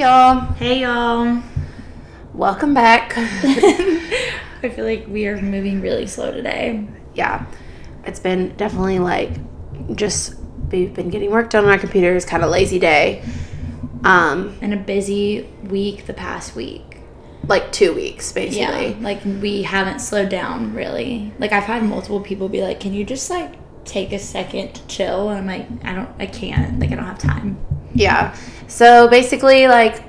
y'all. Hey y'all. Welcome back. I feel like we are moving really slow today. yeah, it's been definitely like just we've been getting work done on our computers. Kind of lazy day. Um, And a busy week the past week. like two weeks basically. Yeah. Like we haven't slowed down really. Like I've had multiple people be like, Can you just like take a second to chill? And I'm like, I don't I can't. Like I don't have time. Yeah. So basically, like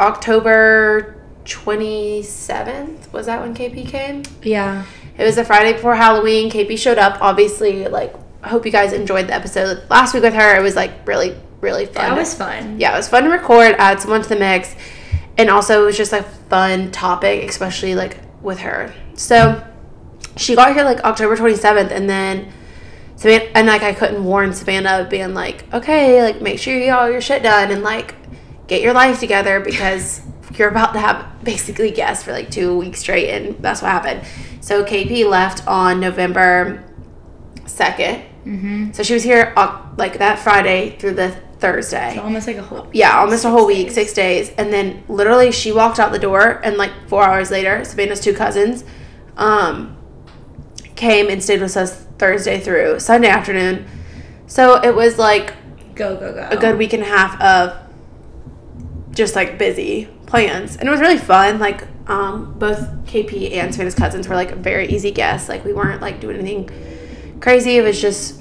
October twenty seventh was that when KP came? Yeah. It was a Friday before Halloween. KP showed up. Obviously, like I hope you guys enjoyed the episode last week with her. It was like really, really fun. That was fun. yeah, it was fun to record, add someone to the mix, and also it was just a fun topic, especially like with her. So she got here like October twenty seventh, and then Savannah and like I couldn't warn Savannah of being like, okay, like make sure you get all your shit done and like get your life together because you're about to have basically guests for like two weeks straight, and that's what happened. So KP left on November 2nd Mm-hmm. So she was here uh, like that Friday through the Thursday. So almost like a whole Yeah, almost a whole week, days. six days. And then literally she walked out the door and like four hours later, Savannah's two cousins um, came and stayed with us Thursday through Sunday afternoon. So it was like Go, go, go. a good week and a half of just like busy plans. And it was really fun. Like um, both KP and Savannah's cousins were like very easy guests. Like we weren't like doing anything crazy. It was just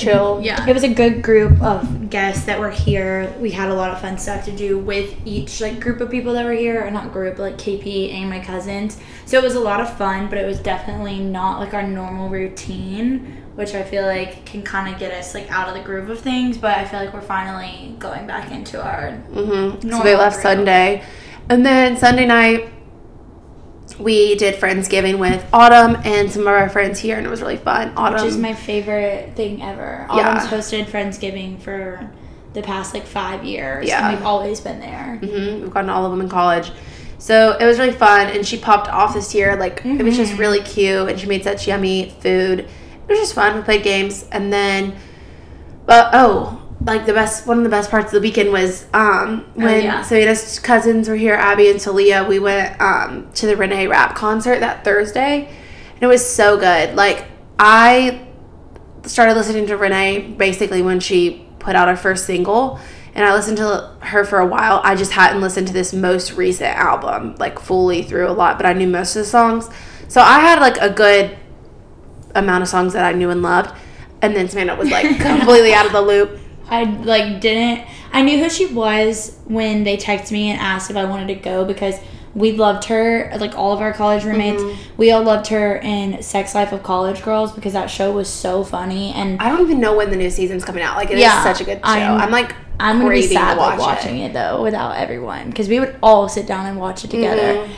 chill. Yeah, it was a good group of guests that were here. We had a lot of fun stuff to do with each like group of people that were here, or not group, like KP and my cousins. So it was a lot of fun, but it was definitely not like our normal routine, which I feel like can kind of get us like out of the groove of things. But I feel like we're finally going back into our Mm-hmm. So they left. Sunday. And then Sunday night, we did Friendsgiving with Autumn and some of our friends here, and it was really fun. Autumn. which is my favorite thing ever. Um, Yeah. Autumn's hosted Friendsgiving for the past like five years, Yeah. and we've always been there. hmm We've gotten all of them in college. So it was really fun, and she popped off this year. Like, it was just really cute, and she made such yummy food. It was just fun. We played games, and then, but oh, like the best, one of the best parts of the weekend was um, when yeah. Savannah's cousins were here, Abby and Talia. We went um, to the Reneé Rapp concert that Thursday, and it was so good. Like, I started listening to Renee basically when she put out her first single, and I listened to her for a while. I just hadn't listened to this most recent album like fully through a lot, but I knew most of the songs. So I had like a good amount of songs that I knew and loved, and then Samantha was like completely out of the loop. I like didn't. I knew who she was when they texted me and asked if I wanted to go because we loved her. Like all of our college roommates, we all loved her in Sex Life of College Girls because that show was so funny. And I don't even know when the new season's coming out. Like it is Yeah, such a good show. I'm- I'm, like I'm gonna be sad watch watching it. it. though without everyone because we would all sit down and watch it together. Mhm.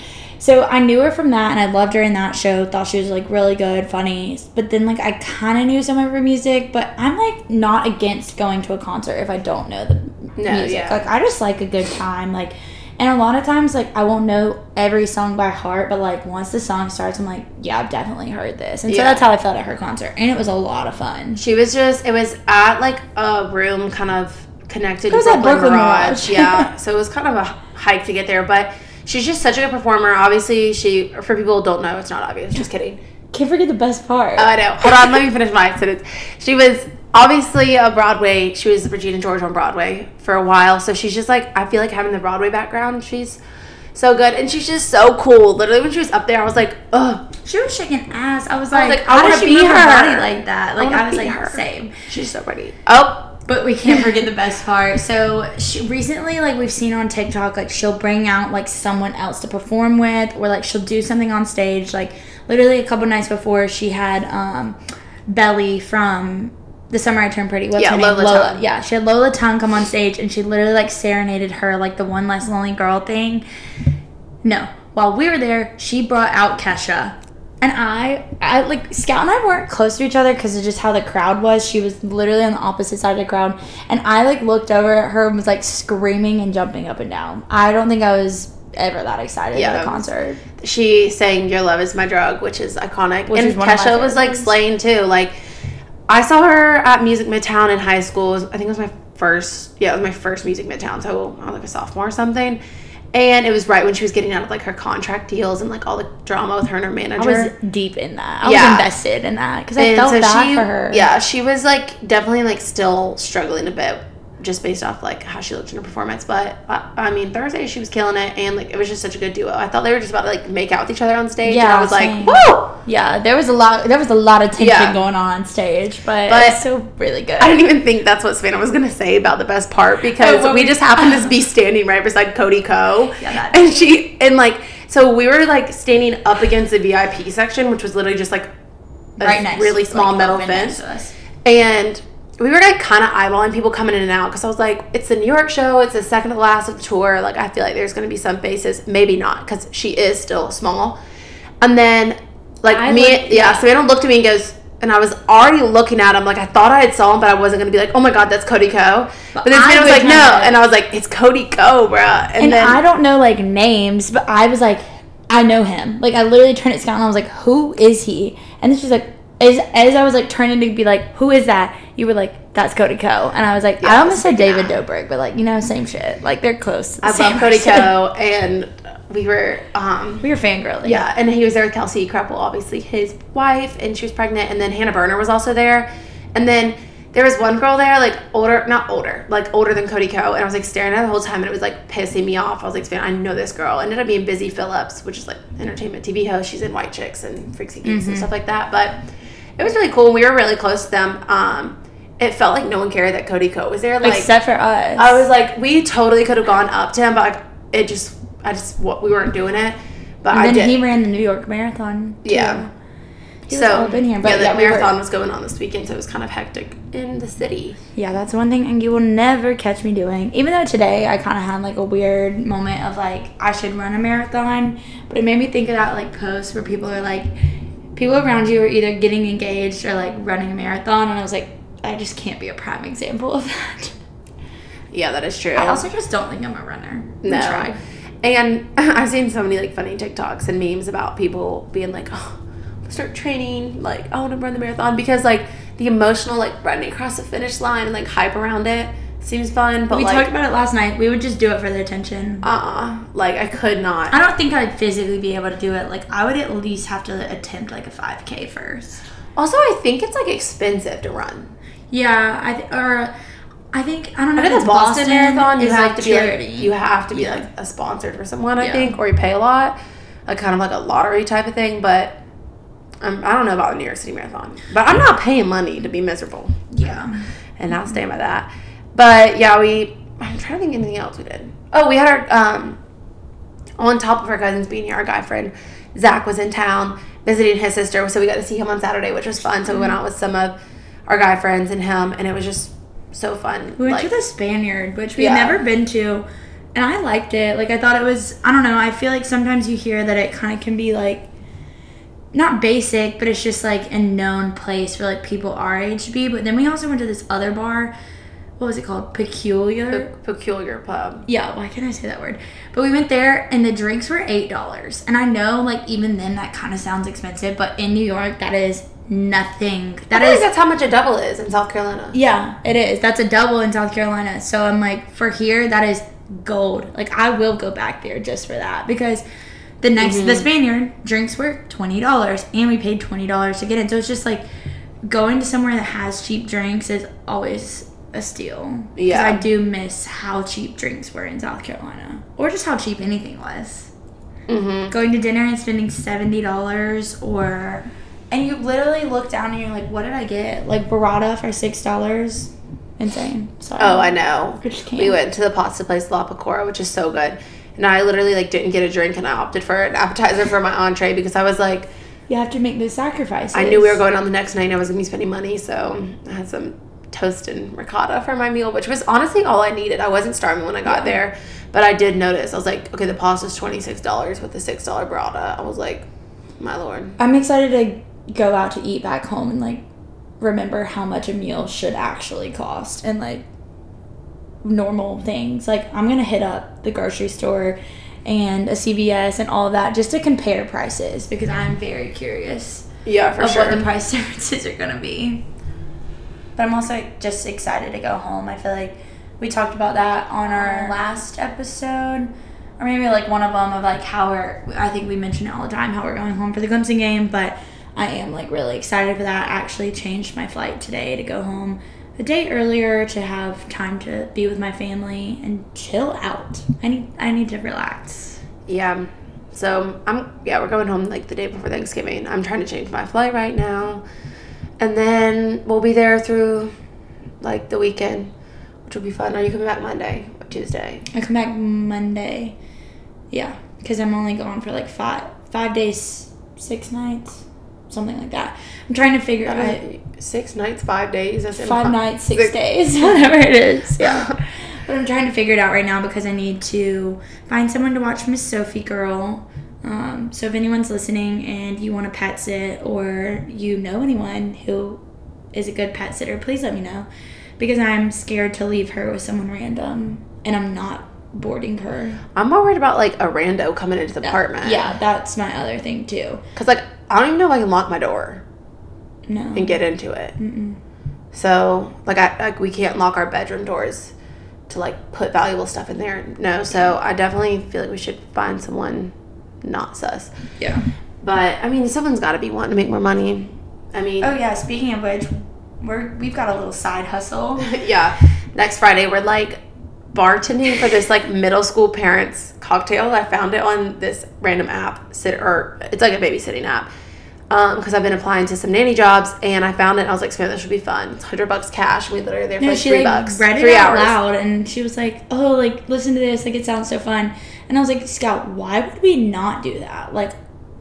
So I knew her from that, and I loved her in that show. Thought she was like really good, funny. But then like I kind of knew some of her music, but I'm like not against going to a concert if I don't know the No, music. yeah. Like I just like a good time. Like, and a lot of times like I won't know every song by heart, but like once the song starts, I'm like, yeah, I've definitely heard this. And so Yeah. that's how I felt at her concert, and it was a lot of fun. She was just it was at like a room kind of connected It was to at Brooklyn, Brooklyn Mirage. Mirage. yeah. So it was kind of a hike to get there, but she's just such a good performer. Obviously, she for people who don't know, it's not obvious. Just kidding. Can't forget the best part. Oh, I know. Hold on, let me finish my sentence. She was obviously a Broadway. She was Regina George on Broadway for a while, so she's just like I feel like having the Broadway background. She's so good, and she's just so cool. Literally, when she was up there, I was like, ugh, She was shaking ass. I was I was like, like, I how wanna be her her. body like that? Like wanna I, was like, her. same. she's so pretty. Oh, But we can't forget the best part. So she, recently, like we've seen on TikTok, like she'll bring out like someone else to perform with, or like she'll do something on stage. Like literally a couple nights before, she had um, Belly from The Summer I Turned Pretty. What's Yeah, her name? Lola Tung. Yeah, she had Lola Tung come on stage, and she literally like serenaded her like the one less lonely girl thing. No, while we were there, she brought out Kesha. And I, I like Scout and I weren't close to each other because of just how the crowd was. She was literally on the opposite side of the crowd, and I like looked over at her and was like screaming and jumping up and down. I don't think I was ever that excited Yeah, at a concert. she sang "Your Love Is My Drug," which is iconic, Which and is one of my Kesha was like slaying too. Like, I saw her at Music Midtown in high school. I think it was my first, yeah, it was my first music midtown. So I was like a sophomore or something. And it was right when she was getting out of like her contract deals and like all the drama with her and her manager. I was deep in that. I Yeah. was invested in that because I and felt so bad she, for her. Yeah, she was like definitely like still struggling a bit just based off like how she looked in her performance. But I, I mean, Thursday she was killing it, and like it was just such a good duo. I thought they were just about to like make out with each other on stage. and Yeah, I was same. like, whoa! Yeah, there was a lot. There was a lot of tension Yeah. going on on stage, but, But- it's still really good. I didn't even think that's what Savannah was gonna say about the best part because Oh, we we- just happened to be standing right beside Cody Ko. Yeah, that- and she and like so we were like standing up against the VIP section, which was literally just like a right next, really small like, metal fence. And we were like kind of eyeballing people coming in and out because I was like, it's the New York show. It's the second to last of the tour. Like, I feel like there's going to be some faces. Maybe not because she is still small. And then, like, I me, looked- yeah, yeah. Savannah looked at me and goes, and I was already looking at him. Like, I thought I had saw him, but I wasn't going to be like, oh my God, that's Cody Ko. But, But then Savannah was like, no. kinda- And I was like, it's Cody Ko, bruh. And, And then, I don't know like names, but I was like, I know him. Like I literally turned at Scott and I was like, who is he? And then she's like, as as I was like turning to be like, who is that? You were like, that's Cody Ko, and I was like, Yeah, I almost said David freaking Dobrik, but like you know, same shit. Like they're close. I love Cody. Ko. And we were, um, We were fangirling. Yeah, and he was there with Kelsey Kreppel, obviously his wife, and she was pregnant. And then Hannah Berner was also there. And then there was one girl there, like older, not older, like older than Cody Ko. And I was like staring at her the whole time, and it was like pissing me off. I was like, "Man, I know this girl." Ended up being Busy Phillips, which is like entertainment TV host. She's in White Chicks and Freaks and Geeks and stuff like that. But it was really cool. We were really close to them. Um, it felt like no one cared that Cody Ko was there. Like Except for us. I was like, we totally could have gone up to him, but like, it just, I just, what we weren't doing it. But I then did. he ran the New York Marathon. too. Yeah. He was all up here, but yeah, the yeah, we were- marathon was going on this weekend, so it was kind of hectic in the city. Yeah, that's one thing and you will never catch me doing. Even though today I kind of had like a weird moment of like I should run a marathon, but it made me think of that like post where people are like, people around you are either getting engaged or like running a marathon, and I was like, I just can't be a prime example of that. Yeah, that is true. I also just don't think I'm a runner. no. I try. And I've seen so many like funny TikToks and memes about people being like, oh, start training, like I want to run the marathon because like the emotional like running across the finish line and like hype around it seems fun, but we like talked about it last night. We would just do it for the attention. uh-uh, like I could not. I don't think I'd physically be able to do it. Like I would at least have to attempt like a 5k first. Also, I think it's like expensive to run. Yeah, I th- or I think I don't know. I if think it's the Boston, Marathon, you is, have like, to be charity. like, you have to be Yeah. like a sponsored for someone, I Yeah. think, or you pay a lot, like kind of like a lottery type of thing. But um, I don't know about the New York City Marathon, but I'm not paying money to be miserable, yeah. and I'll stand by that. But yeah, we. I'm trying to think of anything else we did. Oh, we had our um, on top of our cousins being here, our guy friend Zach was in town visiting his sister, so we got to see him on Saturday, which was fun. So we went out with some of our guy friends and him, and it was just so fun. We went like, to the Spaniard, which we've Yeah. never been to, and I liked it. Like I thought it was. I don't know. I feel like sometimes you hear that it kind of can be like. Not basic, but it's just like a known place for like people our age to be. But then we also went to this other bar. What was it called? Peculiar. Pe- peculiar pub. Yeah, why can't I say that word? But we went there and the drinks were eight dollars. And I know like even then that kind of sounds expensive, but in New York that is nothing. That is that's how much a double is in South Carolina. yeah, it is. That's a double in South Carolina. So I'm like for here that is gold. Like I will go back there just for that because the next Mm-hmm. the Spaniard drinks were twenty dollars and we paid twenty dollars to get in. So it's just like going to somewhere that has cheap drinks is always a steal. Yeah. I do miss how cheap drinks were in South Carolina, or just how cheap anything was. Mm-hmm. Going to dinner and spending seventy dollars, or and you literally look down and you're like, "What did I get? Like burrata for six dollars? Insane." Sorry. Oh, I know. I. We went to the pasta place La Pecora, which is so good. And I literally like didn't get a drink, and I opted for an appetizer for my entree because I was like, You have to make those sacrifices. I knew we were going on the next night, and I was gonna be spending money, so I had some toast and ricotta for my meal, which was honestly all I needed. I wasn't starving when I got Yeah. there, but I did notice. I was like, okay, the pasta's twenty six dollars with the six dollar burrata. I was like, my lord. I'm excited to go out to eat back home and like remember how much a meal should actually cost and like normal things. Like I'm gonna hit up the grocery store and a CVS and all that just to compare prices because I'm very curious Yeah, for of sure. what the price differences are gonna be. But I'm also just excited to go home. I feel like we talked about that on our last episode, or maybe like one of them of like how we're. I think we mention it all the time how we're going home for the Clemson game, but I am like really excited for that. I actually changed my flight today to go home a day earlier to have time to be with my family and chill out. I need I need to relax. Yeah. So I'm yeah, we're going home like the day before Thanksgiving. I'm trying to change my flight right now. And then we'll be there through like the weekend, which will be fun. Are you coming back Monday or Tuesday? I come back Monday. Yeah, because I'm only gone for like five five days, six nights, something like that. I'm trying to figure out I, six nights, five days. That's five nights, six, days, whatever it is. Yeah. but I'm trying to figure it out right now because I need to find someone to watch Miss Sophie Girl. Um, so if anyone's listening and you want to pet sit or you know anyone who is a good pet sitter, please let me know because I'm scared to leave her with someone random and I'm not boarding her. I'm more worried about like a rando coming into the apartment. Yeah, that's my other thing too. Cause like I don't even know if I can lock my door No. and get into it. So like I like we can't lock our bedroom doors to like put valuable stuff in there. No, so I definitely feel like we should find someone not sus. Yeah. But I mean, someone's got to be wanting to make more money. I mean, Oh yeah, speaking of which, we're we've got a little side hustle. yeah. Next Friday, we're like bartending for this like middle school parents cocktail. I found it on this random app, sit or it's like a babysitting app. Um, because I've been applying to some nanny jobs and I found it. and I was like, "Samantha, this should be fun. It's hundred bucks cash. We literally there for No, like she three like bucks, read it three out hours. loud, and she was like, "Oh, like listen to this. Like it sounds so fun." And I was like, "Scout, why would we not do that? Like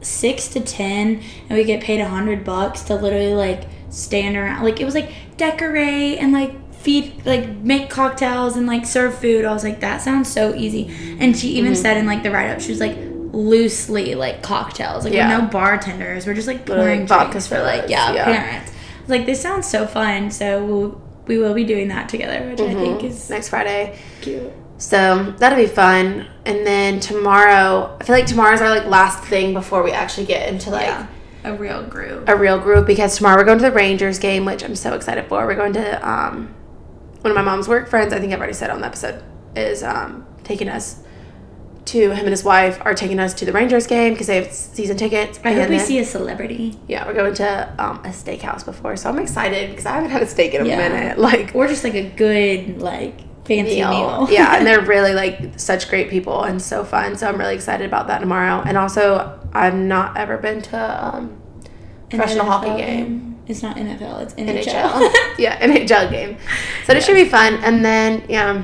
six to ten, and we get paid a hundred bucks to literally like stand around. Like it was like decorate and like feed, like make cocktails and like serve food. I was like, that sounds so easy. And she even Mm-hmm. said in like the write up, she was like loosely like cocktails. Like Yeah. we're no bartenders. We're just like pouring drinks for like yeah, yeah. parents. I was like, this sounds so fun. So we'll, we will be doing that together, which I think is next Friday. cute. So that'll be fun. And then tomorrow, I feel like tomorrow's our like last thing before we actually get into like Yeah, a real group. a real group because tomorrow we're going to the Rangers game, which I'm so excited for. We're going to um, one of my mom's work friends. I think I've already said on the episode is um, taking us to him and his wife are taking us to the Rangers game because they have season tickets. I hope we then- see a celebrity. Yeah, we're going to um, a steakhouse before, so I'm excited because I haven't had a steak in a Yeah. minute. Like Or just like a good, like, fancy meal. yeah, and they're really like such great people and so fun. So I'm really excited about that tomorrow. And also, I've not ever been to um, professional hockey game. It's not NFL, it's NHL. NHL. yeah, NHL game. So it should be fun. And then yeah,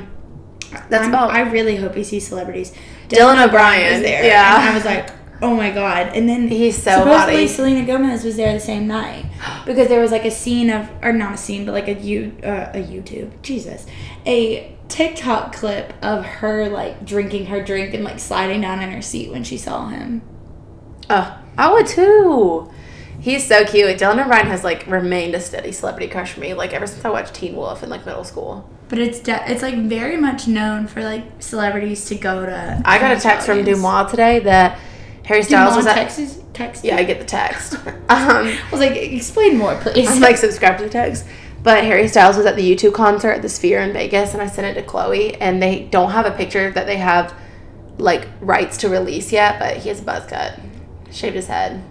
that's I'm- about. I really hope we see celebrities. Dylan O'Brien, was there. yeah. And I was like, oh my god. And then He's so supposedly hottie. Selena Gomez was there the same night because there was like a scene of, or not a scene, but like a you uh, a YouTube, Jesus, a TikTok clip of her like drinking her drink and like sliding down in her seat when she saw him. Oh, I would too. He's so cute. Dylan O'Brien has like remained a steady celebrity crush for me, like ever since I watched Teen Wolf in like middle school. But it's de- it's like very much known for like celebrities to go to. I got a text from. Deuxmoi today that Harry Styles was at. Texas, text. Yeah, I get the text. um, I was like, explain more, please. I'm like subscribed to the text. But Harry Styles was at the U2 concert at the Sphere in Vegas, and I sent it to Chloe, and they don't have a picture that they have like rights to release yet, but he has a buzz cut, shaved his head.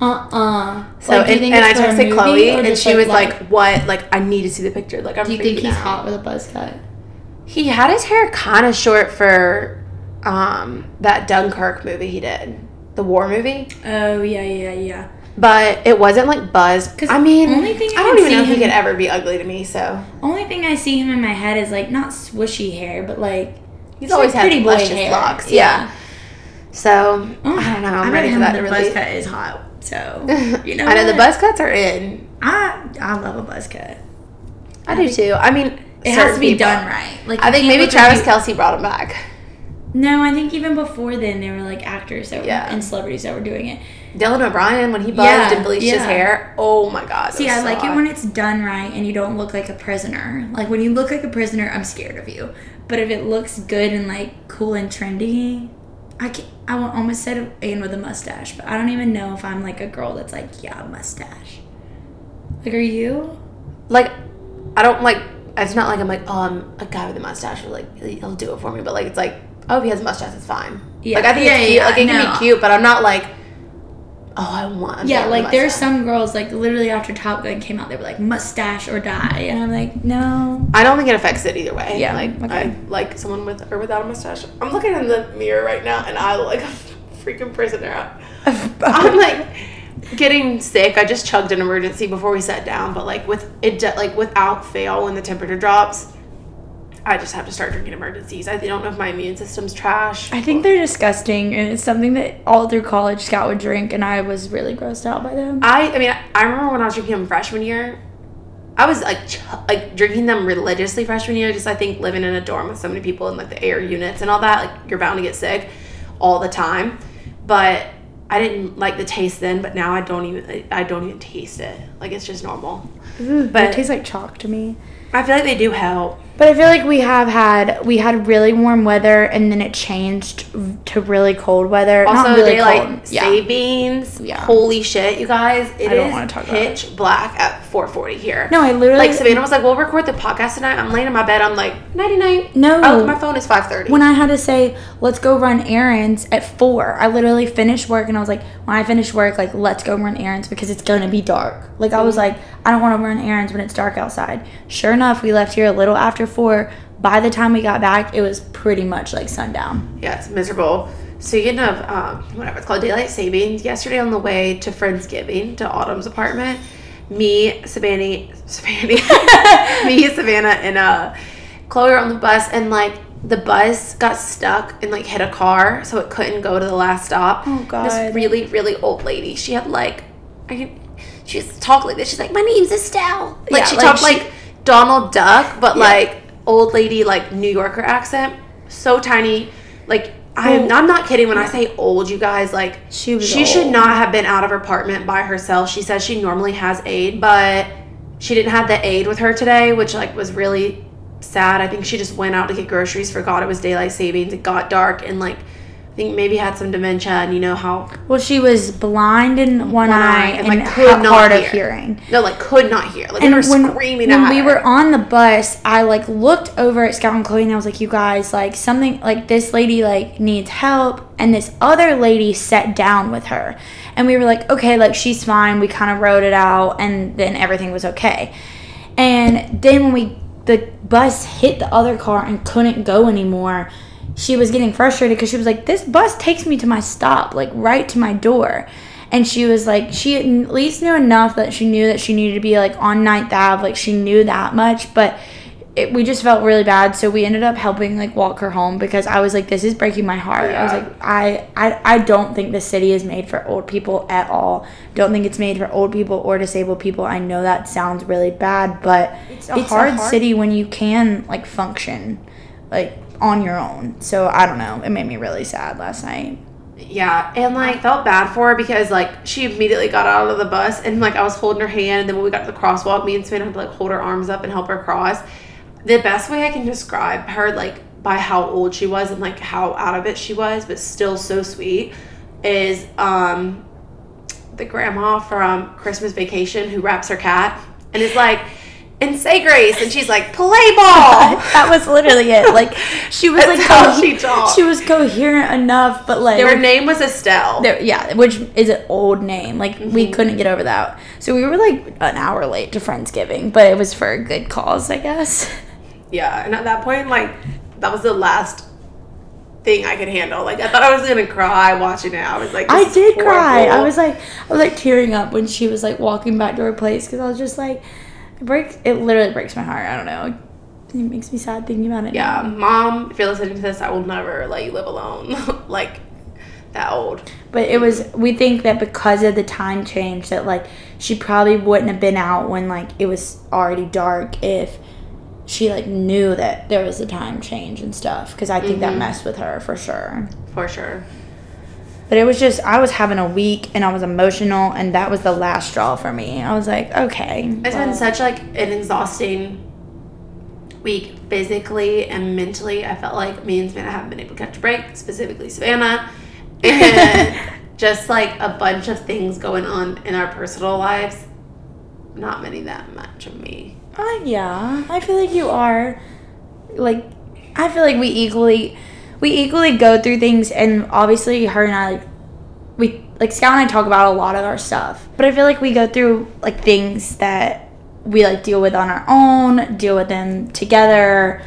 uh uh So and, and I texted Chloe, and she was like, "What? Like, I need to see the picture. Like, I'm." Do you think he's out." hot with a buzz cut? He had his hair kind of short for um that Dunkirk movie he did, the war movie. Oh yeah, yeah, yeah. But it wasn't like buzz. 'Cause I mean, only thing I I don't even know if he could ever be ugly to me. So Only thing I see him in my head is like not swooshy hair, but like he's always like had luscious locks. Yeah. So Oh, I don't know. I'm I ready for that to the release. buzz cut is hot. So you know, I know the buzz cuts are in. I I love a buzz cut. I do too. I mean, It has to be people. done right. Like I think maybe Travis Kelce brought him back. No, I think even before then there were like actors that were, and celebrities that were doing it. Dylan O'Brien when he buzzed Yeah, and bleached his hair. Oh my god. See, I so like it when it's done right and you don't look like a prisoner. Like when you look like a prisoner, I'm scared of you. But if it looks good and like cool and trendy, I can I almost said and with a mustache, but I don't even know if I'm like a girl that's like yeah mustache. Like, are you? like I don't like. It's not like I'm like, oh, I'm a guy with a mustache. Or like he'll do it for me. But like, it's like, oh, if he has a mustache, it's fine. Yeah. Like I think Yeah, it's cute. yeah, like it can no. be cute, but I'm not like, oh, I want. Yeah, man with a like there's some girls like literally after Top Gun came out, they were like mustache or die, and I'm like, no. I don't think it affects it either way. Yeah, Like okay. I like someone with or without a mustache. I'm looking in the mirror right now, and I look like a freaking prisoner. I'm like getting sick. I just chugged an Emergen-C before we sat down, but like with it, like without fail, when the temperature drops, I just have to start drinking Emergen-Cs. I don't know if my immune system's trash. I think they're disgusting, and it's something that all through college Scout would drink, and I was really grossed out by them. I, I mean, I remember when I was drinking them freshman year. I was like, ch- like drinking them religiously freshman year. Just I think living in a dorm with so many people in like the air units and all that, like you're bound to get sick all the time. But I didn't like the taste then. But now I don't even, I don't even taste it. Like it's just normal. but but- it tastes like chalk to me. I feel like they do help. But I feel like we have had we had really warm weather, and then it changed to really cold weather. Also, Not really daylight cold. Yeah. savings. Yeah. Holy shit, you guys! It I don't is wanna talk about pitch black at 4:40 here. No, I literally like Savannah was like, "We'll record the podcast tonight." I'm laying in my bed. I'm like, "Nighty night." No. At my phone. is 5:30. when I had to say, let's go run errands at four, I literally finished work and I was like, when I finish work, like, let's go run errands because it's gonna be dark. Like, I was mm-hmm. like, I don't wanna run errands when it's dark outside. Sure enough, we left here a little after four. By the time we got back, it was pretty much like sundown. yeah, it's miserable. Speaking of um, whatever it's called, daylight savings. Yesterday on the way to Friendsgiving to Autumn's apartment, me, Savannah, Savannah, me, Savannah, and uh, Chloe were on the bus, and like the bus got stuck and like hit a car, so it couldn't go to the last stop. Oh, God. This really, really old lady. She had like, I can, she used to talk like this. She's like, my name's Estelle. Like Yeah, she like, talked she- like Donald Duck, but Yeah. like old lady like New Yorker accent. So tiny. Like I'm, I'm not kidding when I say old, you guys. Like She was she should not have been out of her apartment by herself. She says she normally has aid, but she didn't have the aid with her today, which like was really sad. I think she just went out to get groceries, forgot it was daylight savings. It got dark and like I think maybe had some dementia and you know how Well, she was blind in one, One eye, eye and, like could not hard of hear. hearing. no like could not hear. Like And we were when, screaming when we her. were on the bus, I like looked over at Scout and Chloe and I was like, "You guys, like something like this lady like needs help." And this other lady sat down with her, and we were like, "Okay, like she's fine." We kind of wrote it out, and then everything was okay. And then when we the bus hit the other car and couldn't go anymore, she was getting frustrated because she was like, "This bus takes me to my stop, like right to my door." And she was like, she at least knew enough that she knew that she needed to be like on Ninth Ave, like she knew that much, but it, we just felt really bad, so we ended up helping like walk her home because I was like, this is breaking my heart. I was like, I, I I don't think the city is made for old people at all. Don't think it's made for old people or disabled people. I know that sounds really bad, but it's a, It's a hard, hard- city when you can like function like on your own. So I don't know. It made me really sad last night. Yeah, and like felt bad for her because like she immediately got out of the bus and like I was holding her hand and then when we got to the crosswalk, me and Savannah had to like hold her arms up and help her cross. The best way I can describe her like by how old she was and like how out of it she was, but still so sweet, is um the grandma from Christmas Vacation who wraps her cat and is like, and say grace, and she's like, play ball. that was literally it. Like she was like how cohe- she she was coherent enough, but like Her name was Estelle. there, yeah, which is an old name. Like we Mm-hmm. couldn't get over that. So we were like an hour late to Friendsgiving, but it was for a good cause, I guess. Yeah, and at that point, like, that was the last thing I could handle. Like, I thought I was gonna cry watching it. I was like, I did cry. I was like, I was like tearing up when she was like walking back to her place because I was just like, breaks. It literally breaks my heart. I don't know. It makes me sad thinking about it. yeah, now. mom, if you're listening to this, I will never let you live alone. like, that old. But it was. We think that because of the time change, that like she probably wouldn't have been out when like it was already dark if she like knew that there was a time change and stuff. Because I think that mm-hmm. messed with her for sure. For sure. But it was just I was having a week and I was emotional and that was the last straw for me. I was like, okay. It's well, been such like an exhausting week physically and mentally. I felt like me and Savannah haven't been able to catch a break, specifically Savannah. And just like a bunch of things going on in our personal lives. Not many that much of me. Uh, yeah, I feel like you are. Like, I feel like we equally, we equally go through things, and obviously, her and I, like, we like Scout and I talk about a lot of our stuff, but I feel like we go through like things that we like deal with on our own, deal with them together,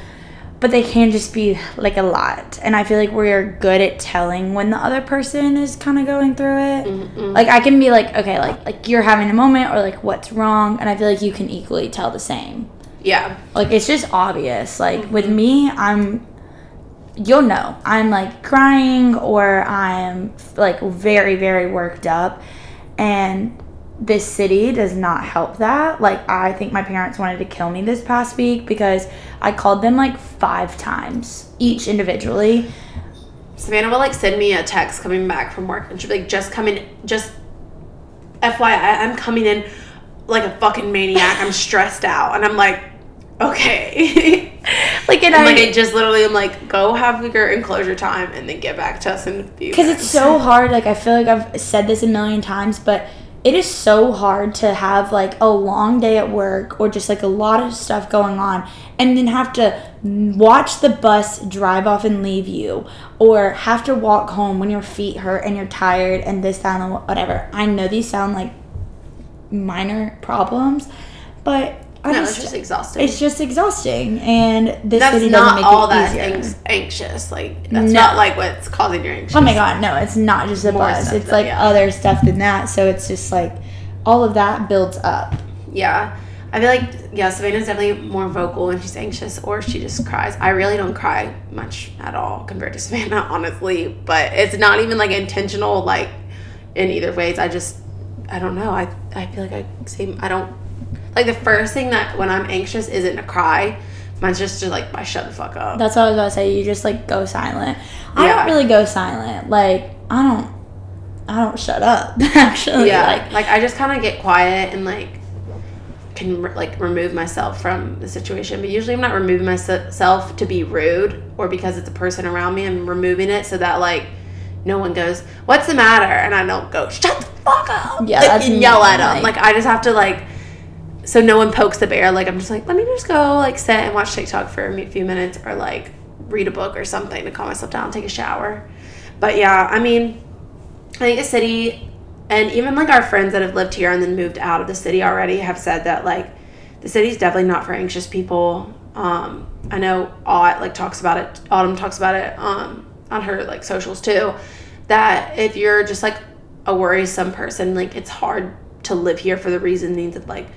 but they can just be like a lot. And I feel like we're good at telling when the other person is kind of going through it. Like I can be like, okay, like like you're having a moment or like what's wrong, and I feel like you can equally tell the same. Yeah. Like it's just obvious. Like with mm-hmm. me, I'm you'll know. I'm like crying or I'm like very very worked up and this city does not help that. Like I think my parents wanted to kill me this past week because I called them like 5 times each individually. Savannah will like send me a text coming back from work and she'll be like, just coming, just FYI, I'm coming in like a fucking maniac. I'm stressed out. And I'm like, okay. Like and and I like, I just literally am like, go have your enclosure time and then get back to us in a few because it's so hard like i feel like i've said this a million times but it is so hard to have like a long day at work or just like a lot of stuff going on and then have to watch the bus drive off and leave you or have to walk home when your feet hurt and you're tired and this that and whatever. I know these sound like minor problems but I No, just, it's just exhausting. it's just exhausting and this that's city not doesn't make all it that easier. anxious. Like that's No. not like what's causing your anxious. Oh my god, no, it's not just the More bus. It's like yeah. other stuff than that. So it's just like all of that builds up. Yeah. I feel like yeah, Savannah's definitely more vocal when she's anxious or she just cries. I really don't cry much at all compared to Savannah, honestly. But it's not even like intentional like in either ways. I just I don't know. I I feel like I seem I don't like the first thing that when I'm anxious isn't to cry. Mine's just to like I shut the fuck up. That's what I was about to say. You just like go silent. I Yeah. don't really go silent. Like I don't I don't shut up actually. yeah. Like Like, I just kind of get quiet and like can like remove myself from the situation. But usually I'm not removing myself to be rude or because it's a person around me. I'm removing it so that like no one goes, "What's the matter?" and I don't go, "Shut the fuck up!" Yeah, like, and yell at them. like- Like I just have to like. So no one pokes the bear. Like I'm just like, let me just go like sit and watch TikTok for a few minutes or like read a book or something to calm myself down, take a shower. But yeah, I mean, I think a city, and even like our friends that have lived here and then moved out of the city already have said that like the city's definitely not for anxious people. Um, I know Aut like talks about it. Autumn talks about it um, on her like socials too. That if you're just like a worrisome person, like it's hard to live here for the reasonings of like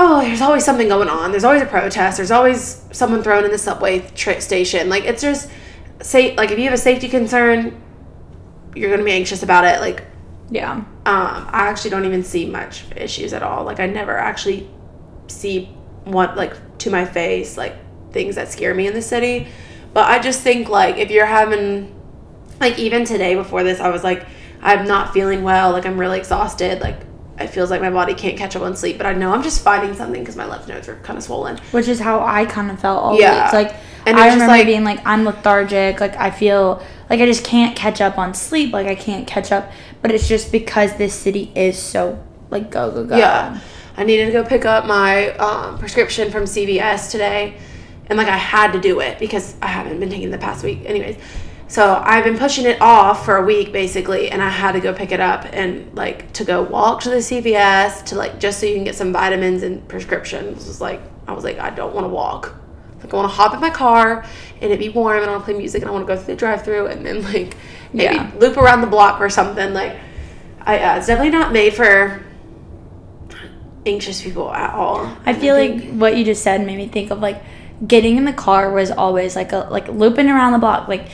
oh, there's always something going on. There's always a protest. There's always someone thrown in the subway tra- station. Like it's just say like if you have a safety concern, you're gonna be anxious about it. Like yeah. um, I actually don't even see much issues at all. Like I never actually see what like to my face like things that scare me in the city. But I just think like if you're having like even today before this, I was like I'm not feeling well. Like I'm really exhausted. Like it feels like my body can't catch up on sleep. But I know I'm just fighting something because my lymph nodes are kind of swollen. Which is how I kind of felt all Yeah. week. Like And I just remember like- being like I'm lethargic. Like I feel like I just can't catch up on sleep. Like I can't catch up. But it's just because this city is so like go go go. Yeah. I needed to go pick up my um, prescription from CVS today. And like I had to do it because I haven't been taking the past week. Anyways. So I've been pushing it off for a week basically and I had to go pick it up and like to go walk to the CVS to like just so you can get some vitamins and prescriptions. It was like I was like, I don't want to walk. Like I want to hop in my car and it be warm and I want to play music and I want to go through the drive through and then like maybe Yeah. loop around the block or something. Like I uh, it's definitely not made for anxious people at all. I feel like what you just said made me think of like getting in the car was always like a like looping around the block. Like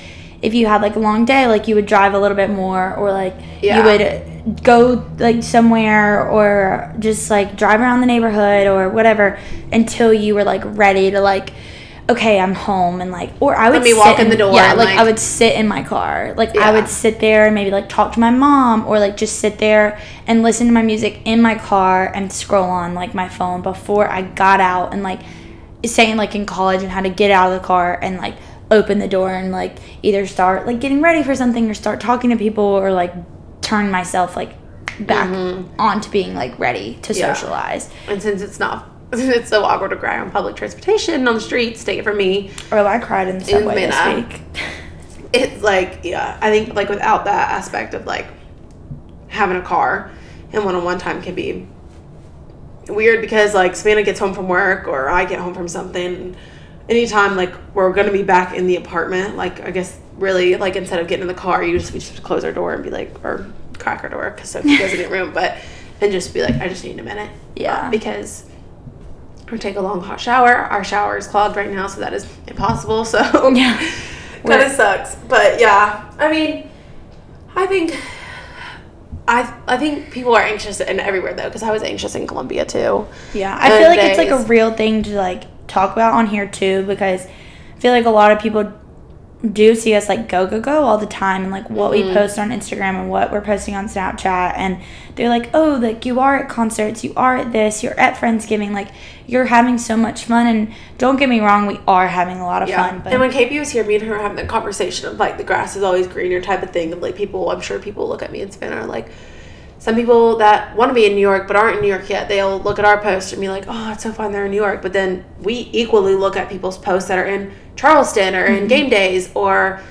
if you had like a long day, like you would drive a little bit more, or like Yeah. you would go like somewhere, or just like drive around the neighborhood or whatever until you were like ready to like. Okay, I'm home and like, or I would Let me sit walk in the door Yeah, like, like- I would sit in my car. Like I would sit there and maybe like talk to my mom, or like just sit there and listen to my music in my car and scroll on like my phone before I got out and like saying like in college and how to get out of the car and like open the door and like either start like getting ready for something or start talking to people or like turn myself like back onto being like ready to Mm-hmm. Yeah. socialize. and since it's not it's so awkward to cry on public transportation on the streets. Take it from me. Or I cried in the subway this Minna. week. It's like yeah, I think like without that aspect of like having a car and one-on-one time can be weird because like Savannah gets home from work or I get home from something. Anytime like we're gonna be back in the apartment, like I guess really like instead of getting in the car, you just we just close our door and be like or crack our door because Sophie goes in the room, but and just be like I just need a minute. Yeah. Uh, because or take a long hot shower. Our shower is clogged right now, so that is impossible. So Yeah. kind of sucks. But yeah, I mean, I think I I think people are anxious in everywhere though, because I was anxious in Colombia too. Yeah, I feel like it's like a real thing to like talk about on here too because I feel like a lot of people do see us like go go go all the time and like what Mm-hmm. we post on Instagram and what we're posting on Snapchat and they're like oh like you are at concerts you are at this you're at friendsgiving like you're having so much fun and don't get me wrong we are having a lot of Yeah. fun but and when KP was here, me and her were having the conversation of like the grass is always greener type of thing. Of like people, I'm sure people look at me and spin are like. Some people that want to be in New York but aren't in New York yet, they'll look at our post and be like, "Oh, it's so fun they're in New York." But then we equally look at people's posts that are in Charleston or in game days or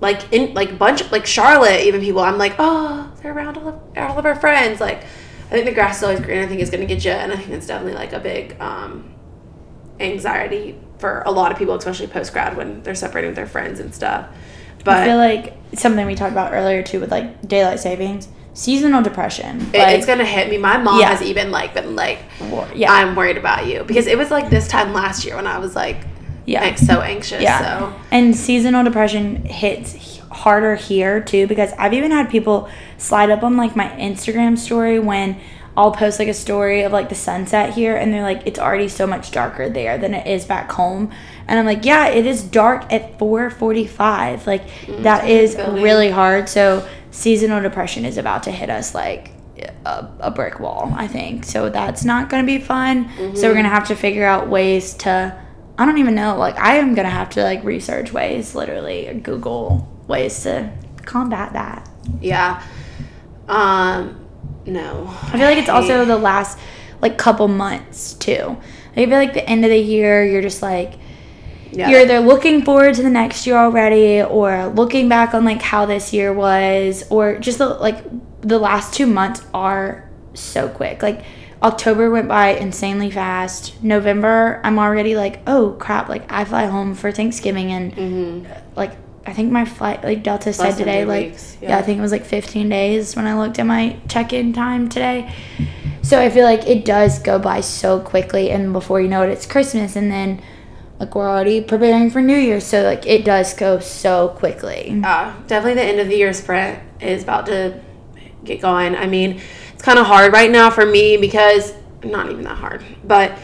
like in like bunch of like Charlotte, even people. I'm like, "Oh, they're around all of, all of our friends." Like, I think the grass is always green. I think it's gonna get you, and I think it's definitely like a big um, anxiety for a lot of people, especially post grad when they're separating with their friends and stuff. But I feel like something we talked about earlier too with like daylight savings seasonal depression it- like, it's gonna hit me. My mom Yeah. has even like been like, yeah. I'm worried about you because it was like this time last year when I was like, Yeah. like, so anxious. Yeah. So And seasonal depression hits harder here too because I've even had people slide up on like my Instagram story when I'll post like a story of like the sunset here and they're like it's already so much darker there than it is back home. And I'm like, yeah, it is dark at 4:45. Like mm, that is really hard. So seasonal depression is about to hit us like a, a brick wall, I think. So that's not going to be fun. So we're going to have to figure out ways to I don't even know. Like I am going to have to like research ways, literally Google ways to combat that. yeah. Um, no. I feel like it's also the last like couple months too. I feel like the end of the year you're just like yeah. you're either looking forward to the next year already or looking back on like how this year was or just the, like the last two months are so quick like october went by insanely fast november i'm already like oh crap like i fly home for thanksgiving and like i think my flight like delta said Mm-hmm. Less today like weeks, yeah. yeah. i think it was like 15 days when i looked at my check-in time today so I feel like it does go by so quickly, and before you know it, it's Christmas, and then like we're already preparing for New Year. So like it does go so quickly. uh, definitely the end of the year sprint is about to get going. I mean, it's kind of hard right now for me because not even that hard, but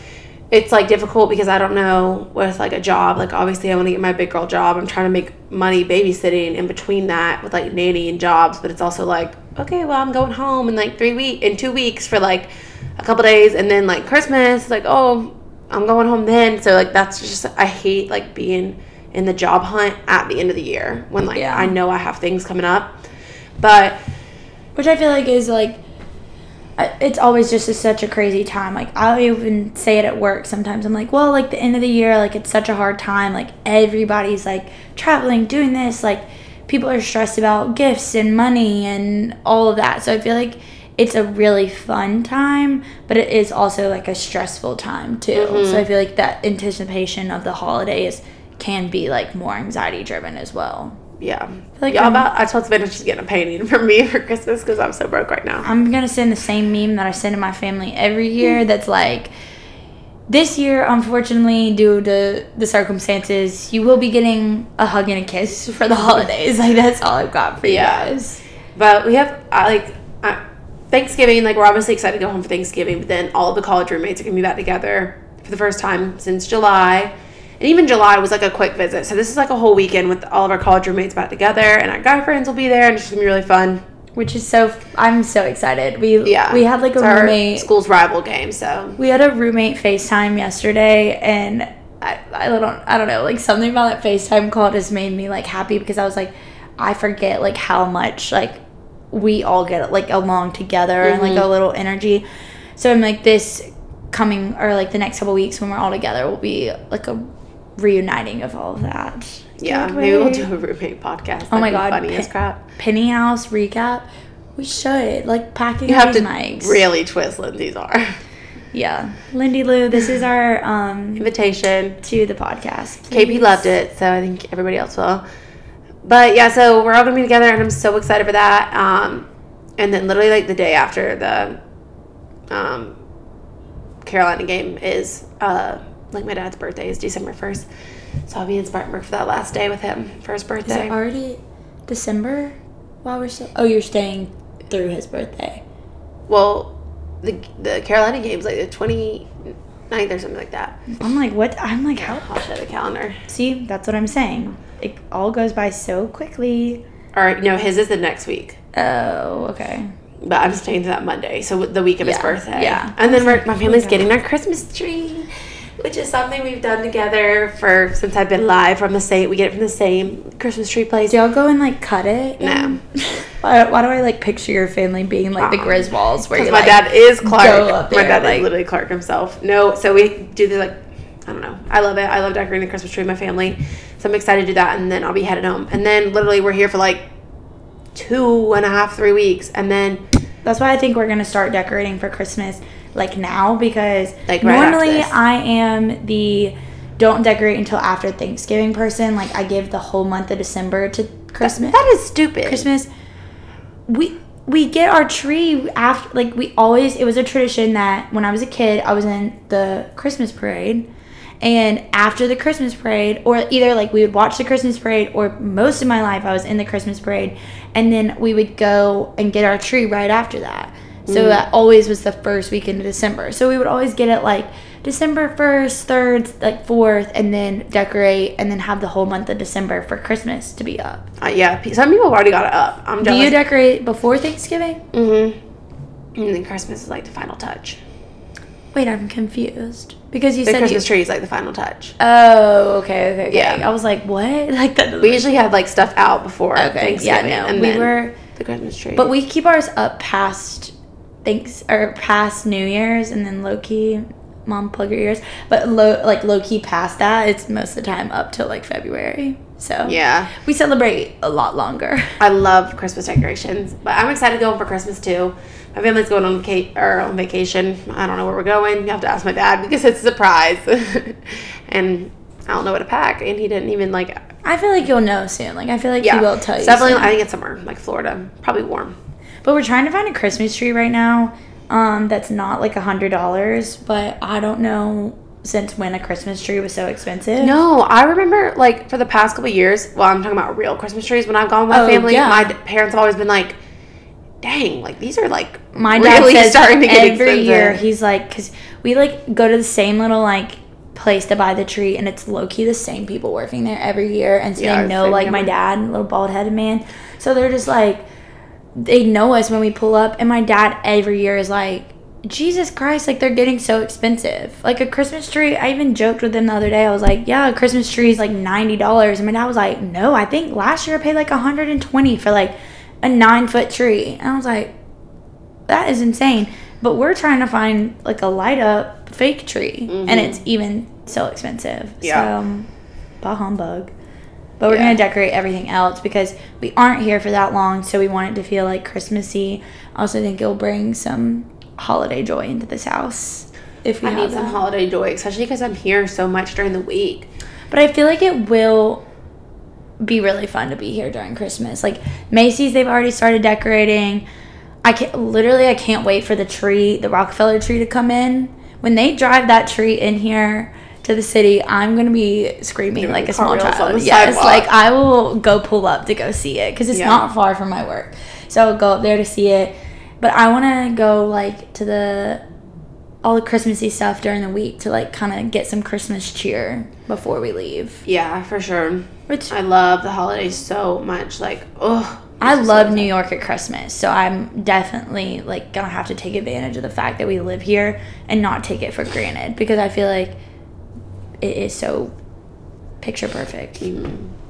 it's like difficult because I don't know with like a job. Like obviously, I want to get my big girl job. I'm trying to make money babysitting in between that with like nanny and jobs, but it's also like okay, well, I'm going home in like three week in two weeks for like a couple days, and then like Christmas, like oh, I'm going home then. So like that's just I hate like being in the job hunt at the end of the year when like Yeah. I know I have things coming up, but which I feel like is like it's always just a, such a crazy time. Like I'll even say it at work sometimes. I'm like, well, like the end of the year, like it's such a hard time. Like everybody's like traveling, doing this. Like people are stressed about gifts and money and all of that. So I feel like it's a really fun time, but it is also like a stressful time too. So mm-hmm. I feel like that anticipation of the holidays can be like more anxiety driven as well. yeah, like y'all I'm- about I told Savannah she's getting a painting for me for Christmas because I'm so broke right now. I'm gonna send the same meme that I send to my family every year. Mm-hmm. That's like, this year, unfortunately, due to the circumstances, you will be getting a hug and a kiss for the holidays. Like that's all I've got for Yeah. you guys. But we have I like I, Thanksgiving. Like we're obviously excited to go home for Thanksgiving, but then all of the college roommates are gonna be back together for the first time since July. And even July was like a quick visit. So this is like a whole weekend with all of our college roommates back together, and our guy friends will be there, and it's just gonna be really fun. Which is so. I'm so excited. We Yeah, we had like a roommate. school's rival game. So We had a roommate FaceTime yesterday, and I, I don't I don't know like something about that FaceTime call just made me like happy because I was like I forget like how much like we all get like along together and like a little energy. So I'm like this coming or like the next couple weeks when we're all together will be like a reuniting of all of that. Yeah, Can't maybe we'll do a roommate podcast. Oh my That'd be God, funny as crap. Penny House recap. We should like packing You have to mics. really twist Lindsay's arm. Yeah, Lindy Lou. This is our um Invitation. to the podcast. KP loved it, so I think everybody else will. But yeah, so we're all gonna be together, and I'm so excited for that. Um, and then literally like the day after the um, Carolina game is uh, like my dad's birthday is December first, so I'll be in Spartanburg for that last day with him for his birthday. Is it already December? While we're still. Oh, you're staying through his birthday. well, the the Carolina game's like the 29th or something like that. I'm like, what? I'm like, how? I'll show the calendar. See, that's what I'm saying. It all goes by so quickly. All right, no, his is the next week. Oh, okay. But I'm staying to that Monday, so the week of his birthday. yeah. And then we're, my family's yeah. getting our Christmas tree, which is something we've done together for since I've been live from the same. We get it from the same Christmas tree place. Do y'all go and like cut it? No. why, why do I like picture your family being like the Griswolds where you my like, dad is Clark. up my dad like- is literally Clark himself. No, so we do the like. I don't know. I love it. I love decorating the Christmas tree with my family. So I'm excited to do that, and then I'll be headed home. And then literally we're here for like two and a half, three weeks, and then That's why I think we're gonna start decorating for Christmas like now because Like, right normally. I am the don't decorate until after Thanksgiving person. Like I give the whole month of December to Christmas. that is stupid. Christmas. We we get our tree after like we always it was a tradition that when I was a kid I was in the Christmas parade and after the Christmas parade or either like we would watch the Christmas parade or most of my life I was in the Christmas parade and then we would go and get our tree right after that. So that always was the first weekend of December. So we would always get it like December 1st, 3rd, like 4th, and then decorate and then have the whole month of December for Christmas to be up. Uh, yeah, some people have already got it up. I'm Do you decorate before Thanksgiving? Mm-hmm. And then Christmas is like the final touch. Wait, I'm confused because you The said Christmas you. tree is like the final touch. Oh, okay, okay, okay. Yeah. I was like, what? Like that. We usually have like stuff out before okay, Thanksgiving. yeah, no, and we were, the Christmas tree. but we keep ours up past thanks or past New Year's, and then low key. Mom, plug your ears. But low, like low key past that, it's most of the time up till like February. So yeah, we celebrate a lot longer. I love Christmas decorations, but I'm excited to go home for Christmas too. My family's going on vaca- or on vacation. I don't know where we're going. You have to ask my dad because it's a surprise, and I don't know what to pack. And he didn't even like. I feel like you'll know soon. Like I feel like Yeah, he will tell you. Definitely. soon. I think it's somewhere like Florida, probably warm. But we're trying to find a Christmas tree right now um, that's not like a hundred dollars. But I don't know since when a Christmas tree was so expensive. No, I remember like for the past couple years. Well, I'm talking about real Christmas trees. When I've gone with my Oh, family, yeah. my parents have always been like, "Dang, like these are like my dad really says starting to get every expensive." year he's like, because we like go to the same little like place to buy the tree, and it's low key the same people working there every year, and so Yeah, they know like my dad, little bald headed man. So they're just like, they know us when we pull up, and my dad every year is like. Jesus Christ, like they're getting so expensive. Like a Christmas tree, I even joked with them the other day. I was like, "Yeah, a Christmas tree is like ninety dollars." And my dad was like, "No, I think last year I paid like hundred and twenty for like a nine foot tree." And I was like, that is insane. But we're trying to find like a light up fake tree, and it's even so expensive. Mm-hmm. Yeah. So, bah humbug. But we're Yeah. gonna decorate everything else because we aren't here for that long, so we want it to feel like Christmassy. I also think it'll bring some holiday joy into this house if we I need some holiday joy, especially because I'm here so much during the week. But I feel like it will be really fun to be here during Christmas. Like Macy's, they've already started decorating. I can literally, I can't wait for the tree, the Rockefeller tree, to come in. When they drive that tree in here to the city, I'm gonna be screaming Doing like a small child. Yes, sidewalk. like I will go pull up to go see it because it's Yeah. not far from my work. So I'll go up there to see it. But I want to go like to the all the Christmassy stuff during the week to like kind of get some Christmas cheer before we leave. Yeah, for sure. Which I love the holidays so much. Like, oh, I love New York at Christmas, so I'm definitely like gonna have to take advantage of the fact that we live here and not take it for granted because I feel like it is so picture perfect.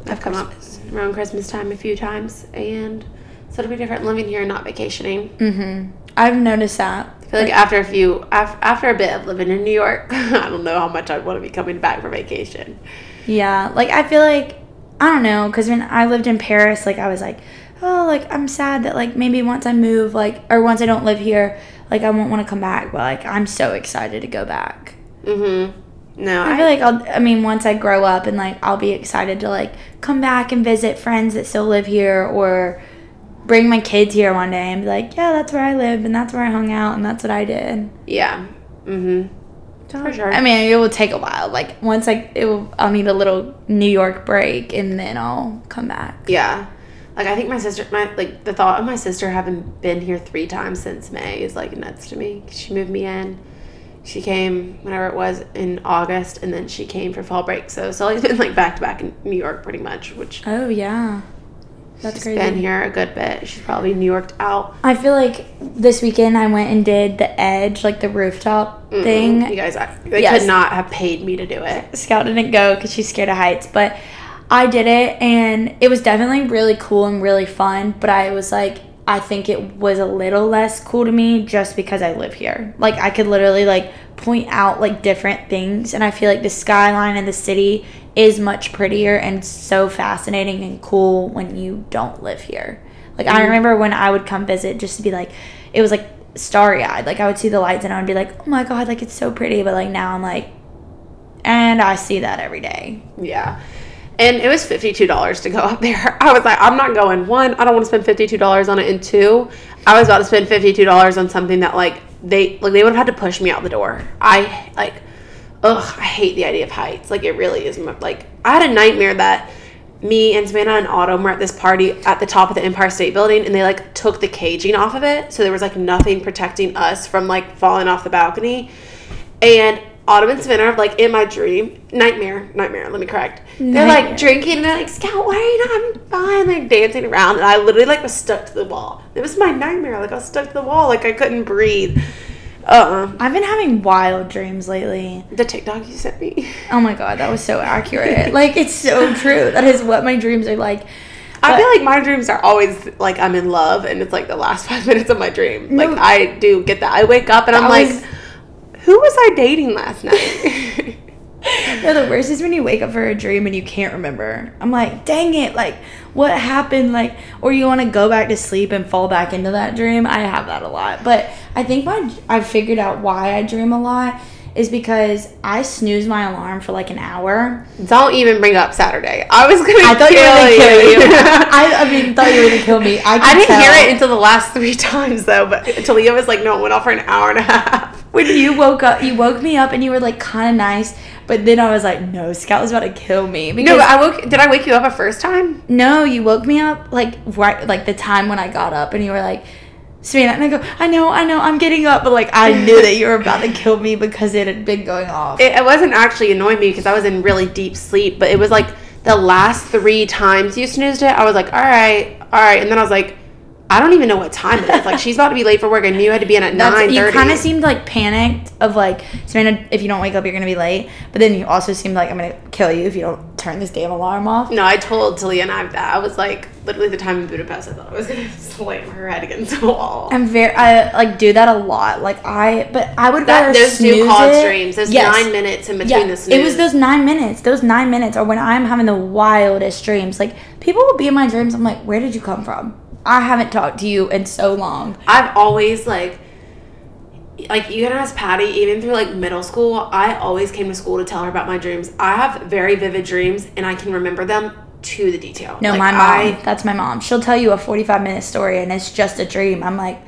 I've come up around Christmas time a few times, and so it'll be different living here and not vacationing. Mm-hmm. I've noticed that. feel like after a few after a bit of living in New York, I don't know how much I'd want to be coming back for vacation. Yeah, like I feel like I don't know because when I lived in Paris, like I was like, oh, like I'm sad that like maybe once I move, like or once I don't live here, like I won't want to come back. But like I'm so excited to go back. Mm-hmm. No, I feel like I'll. I mean, once I grow up and like I'll be excited to like come back and visit friends that still live here or bring my kids here one day and be like, yeah, that's where I live and that's where I hung out and that's what I did. yeah. For sure. I mean, it will take a while. Like once I, it will, I'll need a little New York break and then I'll come back. Yeah. Like I think my sister, my like the thought of my sister having been here three times since May is like nuts to me. She moved me in. She came whenever it was in August, and then she came for fall break. So Sully's been like back to back in New York pretty much, which Oh yeah, that's she's crazy. been here a good bit. She's probably New Yorked out. I feel like this weekend I went and did the edge, like the rooftop thing. You guys, I, they Yes. could not have paid me to do it. Scout didn't go because she's scared of heights, but I did it and it was definitely really cool and really fun. But I was like, I think it was a little less cool to me just because I live here. Like I could literally like point out like different things, and I feel like the skyline and the city is much prettier and so fascinating and cool when you don't live here. Like I mm-hmm. remember when I would come visit just to be like, it was like starry eyed. Like I would see the lights and I would be like, oh my god, like it's so pretty. But like now I'm like, and I see that every day. Yeah. And it was fifty-two dollars to go up there. I was like, I'm not going. One, I don't want to spend fifty-two dollars on it, and two, I was about to spend fifty-two dollars on something that like they like they would have had to push me out the door. I like, ugh, I hate the idea of heights. Like it really is like I had a nightmare that me and Savannah and Autumn were at this party at the top of the Empire State Building, and they like took the caging off of it, so there was like nothing protecting us from like falling off the balcony. And Autumn and Savannah are like in my dream, nightmare, nightmare. Let me correct. They're like drinking, and they're like, "Scout, why are you not I'm fine?" Like dancing around, and I literally like was stuck to the wall. It was my nightmare. Like I was stuck to the wall, like I couldn't breathe. Uh, I've been having wild dreams lately. the TikTok you sent me. Oh my god, that was so accurate. like it's so true. That is what my dreams are like. I feel like my dreams are always like I'm in love, and it's like the last five minutes of my dream. Like I do get that. I wake up and I'm That like, "Who was I dating last night?" No, the worst is when you wake up for a dream and you can't remember. I'm like, dang it, like what happened? Like, or you want to go back to sleep and fall back into that dream. I have that a lot, but I think my I've figured out why I dream a lot is because I snooze my alarm for like an hour. Don't even bring up Saturday. I was gonna. I thought you were gonna kill you. you. I, I mean, thought you were gonna kill me. I, I didn't tell. hear it until the last three times though, but Talia was like, no, it went off for an hour and a half. When you woke up. You woke me up and you were like kind of nice, but then I was like, no, Scout was about to kill me because No, I woke. Did I wake you up a first time? No, you woke me up like right like the time when I got up and you were like, Savannah, and I go, I know, I know, I'm getting up, but like I knew that you were about to kill me because it had been going off. It, it wasn't actually annoying me because I was in really deep sleep, but it was like the last three times you snoozed it, I was like, all right, all right, and then I was like, I don't even know what time it is. Like she's about to be late for work. I knew you had to be in at nine you kind of seemed like panicked of like Savannah, if you don't wake up, you're gonna be late. But then you also seemed like I'm gonna kill you if you don't turn this damn alarm off. No, I told Talia and I that I was like, literally the time in Budapest, I thought I was gonna slam her head against the wall. I'm very, I like do that a lot. Like I, but I would That rather those snooze cause it. dreams. Those Yes. nine minutes in between the snooze. It was those nine minutes. Those nine minutes are when I'm having the wildest dreams. Like people will be in my dreams. I'm like, where did you come from? I haven't talked to you in so long. I've always like like you can ask Patty even through like middle school. I always came to school to tell her about my dreams. I have very vivid dreams and I can remember them to the detail. No, Like, my mom. I- that's my mom. She'll tell you a 45 minute story and it's just a dream. I'm like,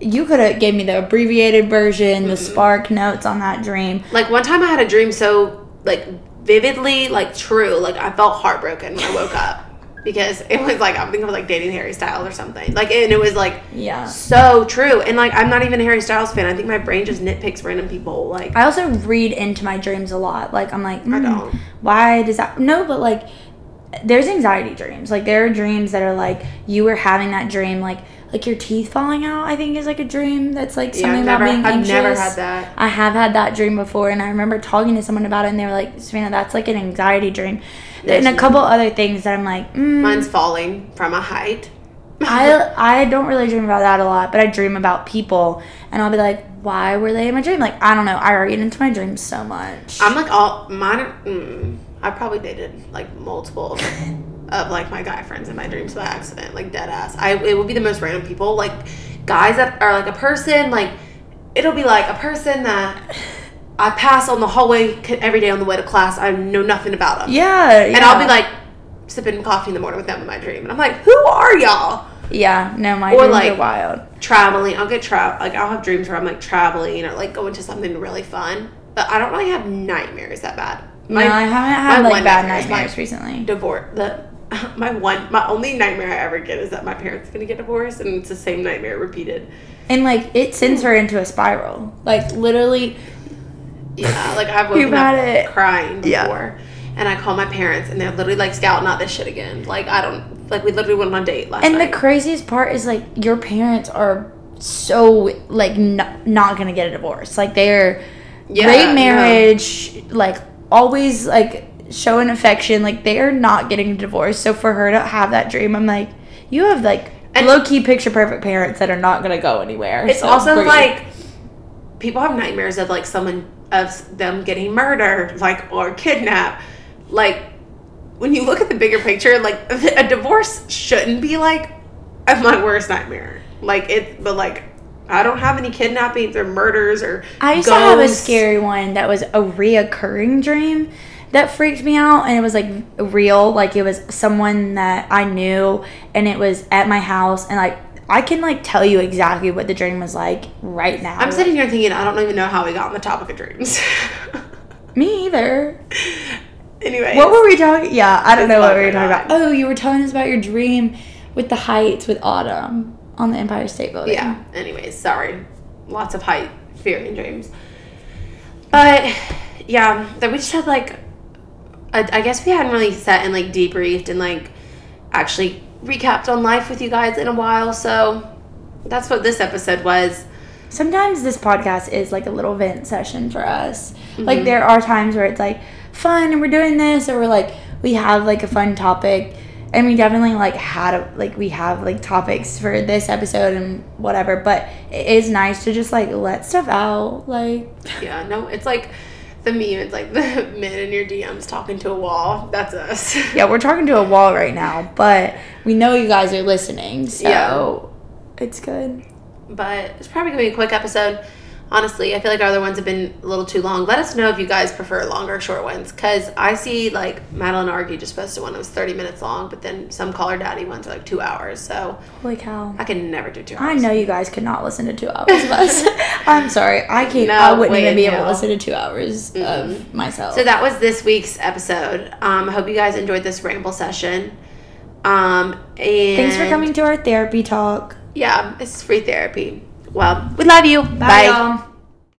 you could have gave me the abbreviated version, the SparkNotes on that dream. like one time I had a dream so like vividly like true. Like I felt heartbroken when I woke up because it was like I think I was like dating Harry Styles or something. Like and it was like Yeah. so true. And like I'm not even a Harry Styles fan. I think my brain just nitpicks random people. Like I also read into my dreams a lot. Like I'm like, "Hmm, don't. why does that? No, but like, there's anxiety dreams. Like there are dreams that are like you were having that dream, like like your teeth falling out. I think is like a dream that's like Yeah, something I've about never- being I've never had that. I have had that dream before, and I remember talking to someone about it, and they were like, "Savannah, that's like an anxiety dream." And a couple other things that I'm like, mm, mine's falling from a height. I I don't really dream about that a lot, but I dream about people, and I'll be like, why were they in my dream? Like I don't know. I already get into my dreams so much. I'm like all mine. Are, mm, I probably dated like multiple of like my guy friends in my dreams by accident, like dead ass. I it would be the most random people, like guys that are like a person, like it'll be like a person that I pass on the hallway every day on the way to class. I know nothing about them. yeah, and I'll be like sipping coffee in the morning with them in my dream, and I'm like, who are y'all? yeah, no, my Or, dreams like- are wild. Traveling. I'll get tra- like I'll have dreams where I'm like traveling or like going to something really fun, but I don't really have nightmares that bad. no, I haven't had like bad nightmare is my- nightmares recently. divorce the my one my only nightmare I ever get is that my parents are gonna get divorced and it's the same nightmare repeated. And like it sends her into a spiral. Like literally, Yeah, like I've woken up it. crying Yeah. before. And I call my parents and they're literally like Scout not this shit again. Like I don't like we literally went on a date last and the craziest part is like your parents are so like not, not gonna get a divorce. Like they're Yeah, great marriage, like always like showing affection. Like they are not getting a divorce. So for her to have that dream, I'm like, you have like And- low key picture perfect parents that are not gonna go anywhere. It's So also great. like people have nightmares of like someone of them getting murdered, like or kidnapped. Like when you look at the bigger picture, like a divorce shouldn't be like my worst nightmare. Like it, but like I don't have any kidnappings or murders or. I used to have a scary one that was a reoccurring dream that freaked me out and it was like real like it was someone that I knew and it was at my house and like I can like tell you exactly what the dream was like right now. I'm sitting here thinking I don't even know how we got on the topic of dreams. me either. anyway, What were we talking? Yeah, I don't know what we were talking about. Oh, you were telling us about your dream with the heights with Autumn on the Empire State Building. yeah. Anyways, sorry. Lots of height fear and dreams. But yeah, that we just had like, I, I guess we hadn't really sat and like debriefed and like actually recapped on life with you guys in a while. So that's what this episode was. sometimes this podcast is like a little vent session for us. Mm-hmm. Like there are times where it's like fun and we're doing this or we're like we have like a fun topic and we definitely like had a, like we have like topics for this episode and whatever but it is nice to just like let stuff out like Yeah, no, it's like the meme. It's like the men in your DMs talking to a wall. That's us. yeah we're talking to a wall right now but we know you guys are listening so Yeah. it's good but it's probably gonna be a quick episode. Honestly, I feel like our other ones have been a little too long. Let us know if you guys prefer longer or short ones, because I see like Madeline Argy just posted one that was thirty minutes long, but then some Call Her Daddy ones are like two hours. So holy cow I can never do two I know you guys could not listen to two hours of us. I'm sorry. I can't. No I wouldn't even be able to listen to two hours of myself. So that was this week's episode. Um, I hope you guys enjoyed this ramble session. Um, and Thanks for coming to our therapy talk. Yeah, it's free therapy. Well, we love you. Bye, y'all.